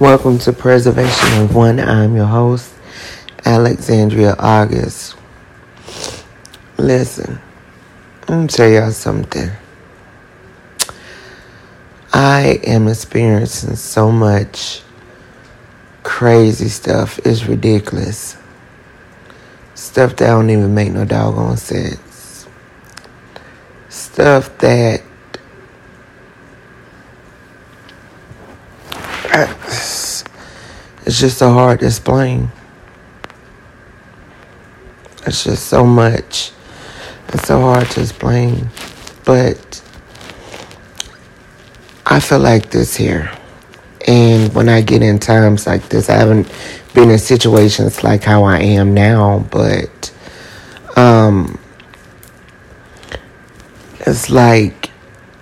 Welcome to Preservation of One. I'm your host, Alexandria August. Listen, me tell y'all something. I am experiencing so much crazy stuff. It's ridiculous. Stuff that don't even make no doggone sense. Stuff that it's just so hard to explain. It's just so much. It's so hard to explain. But I feel like this here. And when I get in times like this, I haven't been in situations like how I am now, but um it's like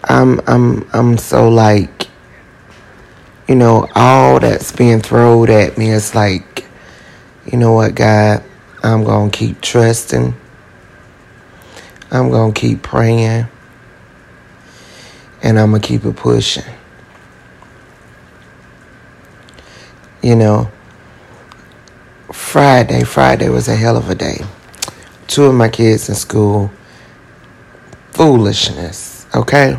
I'm I'm I'm so like you know, all that's being thrown at me is like, you know what, God, I'm gonna keep trusting. I'm gonna keep praying. And I'm gonna keep it pushing. You know, Friday, Friday was a hell of a day. Two of my kids in school. Foolishness, okay?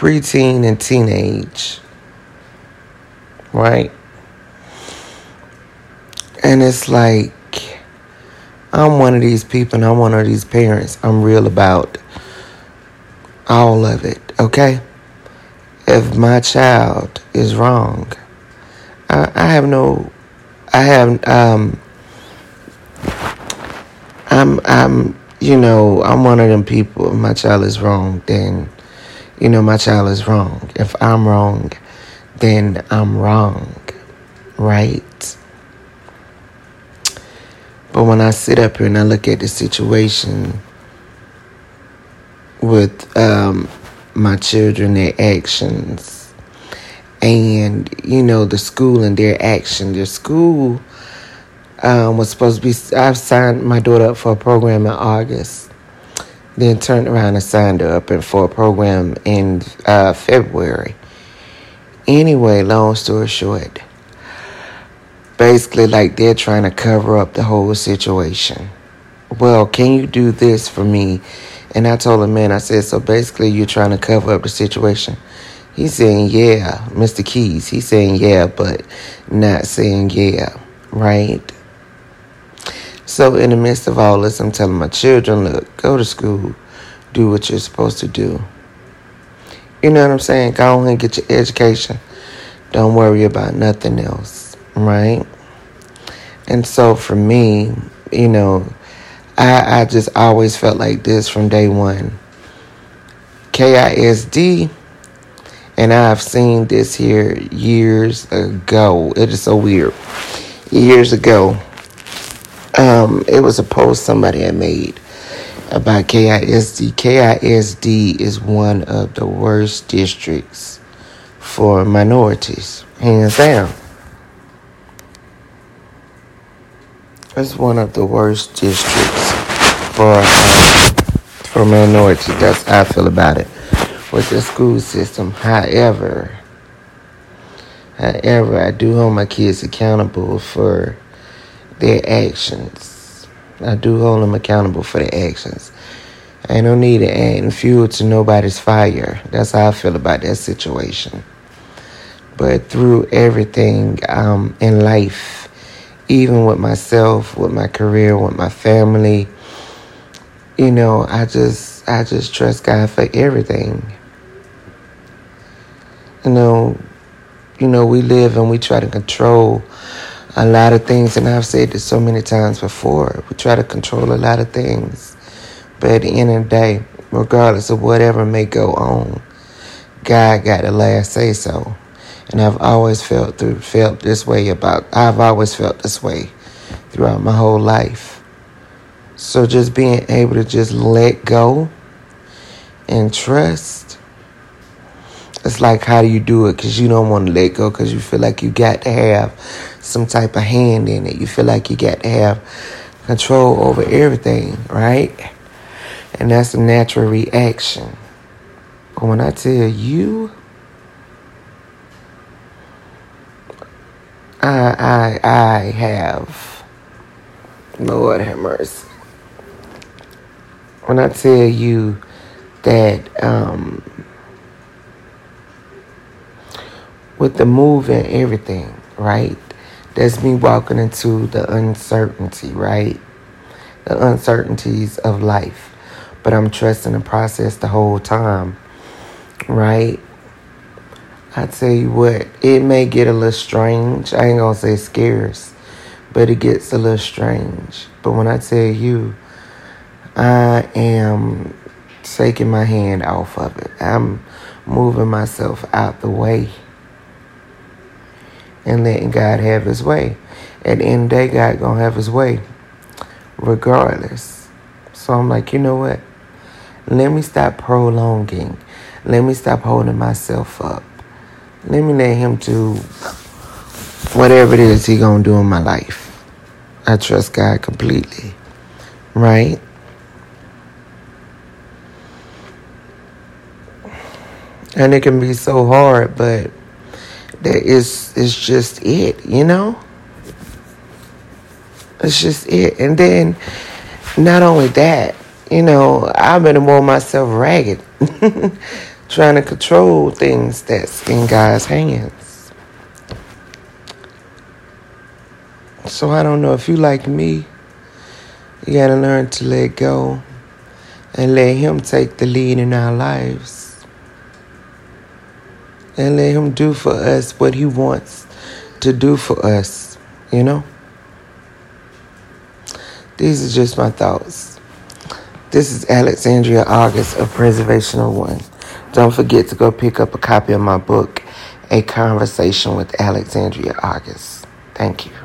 Preteen and teenage. Right? And it's like, I'm one of these people and I'm one of these parents. I'm real about all of it, okay? If my child is wrong, I, I have no, I have, um, I'm, I'm, you know, I'm one of them people. If my child is wrong, then, you know, my child is wrong. If I'm wrong, then I'm wrong, right? But when I sit up here and I look at the situation with um, my children, their actions, and you know the school and their action, their school um, was supposed to be. I've signed my daughter up for a program in August, then turned around and signed up for a program in uh, February. Anyway, long story short basically like they're trying to cover up the whole situation. Well, can you do this for me? And I told him, man, I said, so basically you're trying to cover up the situation. He's saying, yeah, Mr. Keys. He's saying, yeah, but not saying, yeah, right? So in the midst of all this, I'm telling my children, look, go to school, do what you're supposed to do. You know what I'm saying? Go and get your education. Don't worry about nothing else right? And so for me, you know, I, I just always felt like this from day one. KISD, and I've seen this here years ago. It is so weird. Years ago, um, it was a post somebody had made about KISD. KISD is one of the worst districts for minorities, hands down. It's one of the worst districts for um, for minorities. That's how I feel about it with the school system. However, however, I do hold my kids accountable for their actions. I do hold them accountable for their actions. I don't need to add fuel to nobody's fire. That's how I feel about that situation. But through everything um, in life, even with myself, with my career, with my family. You know, I just I just trust God for everything. You know, you know, we live and we try to control a lot of things and I've said this so many times before. We try to control a lot of things. But at the end of the day, regardless of whatever may go on, God got the last say so. And I've always felt through felt this way about I've always felt this way throughout my whole life. So just being able to just let go and trust. It's like how do you do it? Because you don't want to let go because you feel like you got to have some type of hand in it. You feel like you got to have control over everything, right? And that's a natural reaction. But when I tell you I I I have Lord have mercy. When I tell you that um, with the move and everything, right? That's me walking into the uncertainty, right? The uncertainties of life. But I'm trusting the process the whole time, right? I tell you what, it may get a little strange. I ain't gonna say scarce, but it gets a little strange. But when I tell you, I am taking my hand off of it. I'm moving myself out the way and letting God have his way. At the end of the day, God gonna have his way regardless. So I'm like, you know what? Let me stop prolonging. Let me stop holding myself up. Let me let him do whatever it is he gonna do in my life. I trust God completely. Right? And it can be so hard, but that is is just it, you know? It's just it. And then not only that, you know, I've been more myself ragged. trying to control things that's in God's hands. So I don't know if you like me, you gotta learn to let go and let him take the lead in our lives and let Him do for us what He wants to do for us, you know? These are just my thoughts. This is Alexandria August of Preservation of One. Don't forget to go pick up a copy of my book, A Conversation with Alexandria August. Thank you.